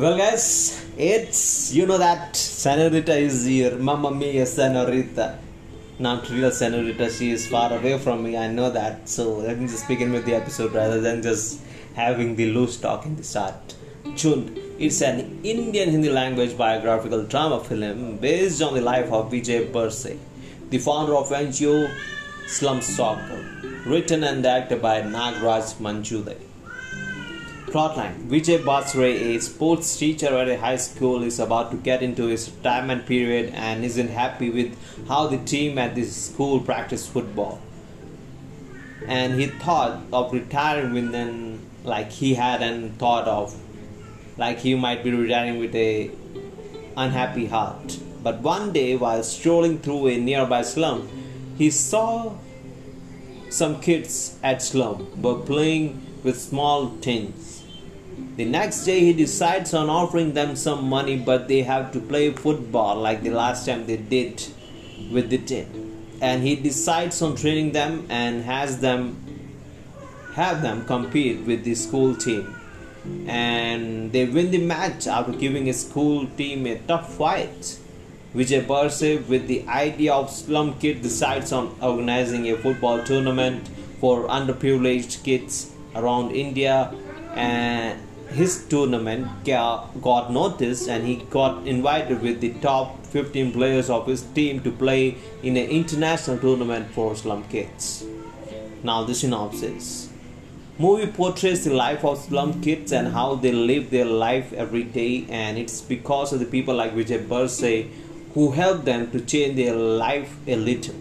Well, guys, it's you know that Senorita is here. Mamma mia, Senorita. Not real Senorita. She is far away from me. I know that. So let me just begin with the episode rather than just having the loose talk in the start. Jhund. It's an Indian Hindi language biographical drama film based on the life of Vijay Barse, the founder of NGO Slum Soccer, written and directed by Nagraj Manjule. Plotline Vijay Barse, a sports teacher at a high school, is about to get into his retirement period and isn't happy with how the team at this school practice football. And he thought of retiring with an like he hadn't thought of like he might be retiring with a unhappy heart. But one day while strolling through a nearby slum, he saw some kids at slum were playing with small tins. The next day he decides on offering them some money but they have to play football like the last time they did with the tin. And he decides on training them and has them have them compete with the school team and they win the match after giving a school team a tough fight. Vijay Barse, with the idea of Slum Kid, decides on organizing a football tournament for underprivileged kids around India, and his tournament got noticed, and he got invited with the top 15 players of his team to play in an international tournament for slum kids. Now, the synopsis movie portrays the life of slum kids and how they live their life every day and it's because of the people like Vijay Barse who help them to change their life a little.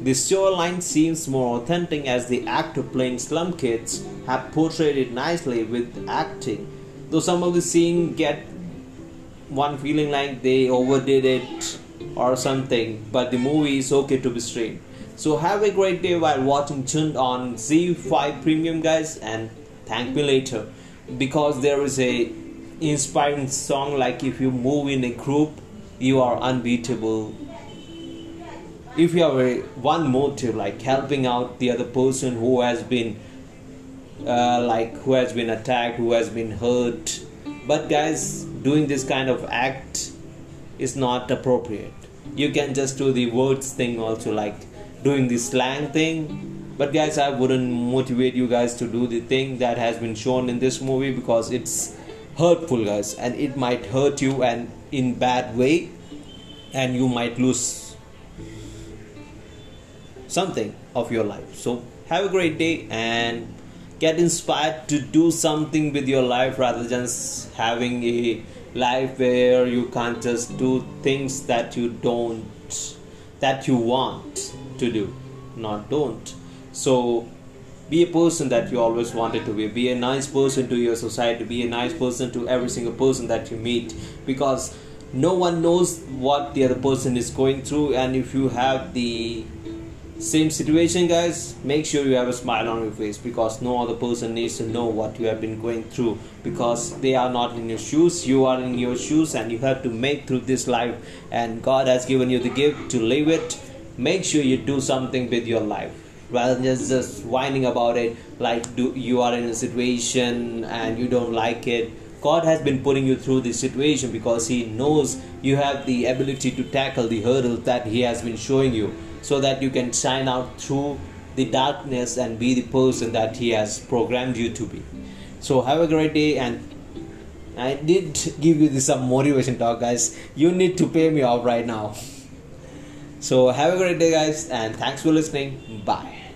The storyline seems more authentic as the actor playing slum kids have portrayed it nicely with acting. Though some of the scenes get one feeling like they overdid it or something, but the movie is okay to be streamed. So have a great day while watching Jhund on ZEE5 Premium guys and thank me later because there is a inspiring song like if you move in a group you are unbeatable if you have a one motive like helping out the other person who has been uh, like who has been attacked who has been hurt. But guys doing this kind of act is not appropriate. You can just do the words thing also like doing the slang thing. But guys i wouldn't motivate you guys to do the thing that has been shown in this movie because it's hurtful guys. And it might hurt you and in bad way and you might lose something of your life so have a great day and get inspired to do something with your life rather than having a life where you can't just do things that you don't that you want to do, not don't. So be a person that you always wanted to be. Be a nice person to your society. Be a nice person to every single person that you meet because no one knows what the other person is going through and if you have the same situation guys. Make sure you have a smile on your face because no other person needs to know what you have been going through because they are not in your shoes. You are in your shoes and you have to make through this life and god has given you the gift to live it. Make sure you do something with your life rather than just, just whining about it like do you are in a situation and you don't like it. God has been putting you through this situation because he knows you have the ability to tackle the hurdles that he has been showing you so that you can shine out through the darkness and be the person that he has programmed you to be. So have a great day and i did give you this some motivation talk guys. You need to pay me off right now. So have a great day guys and thanks for listening. Bye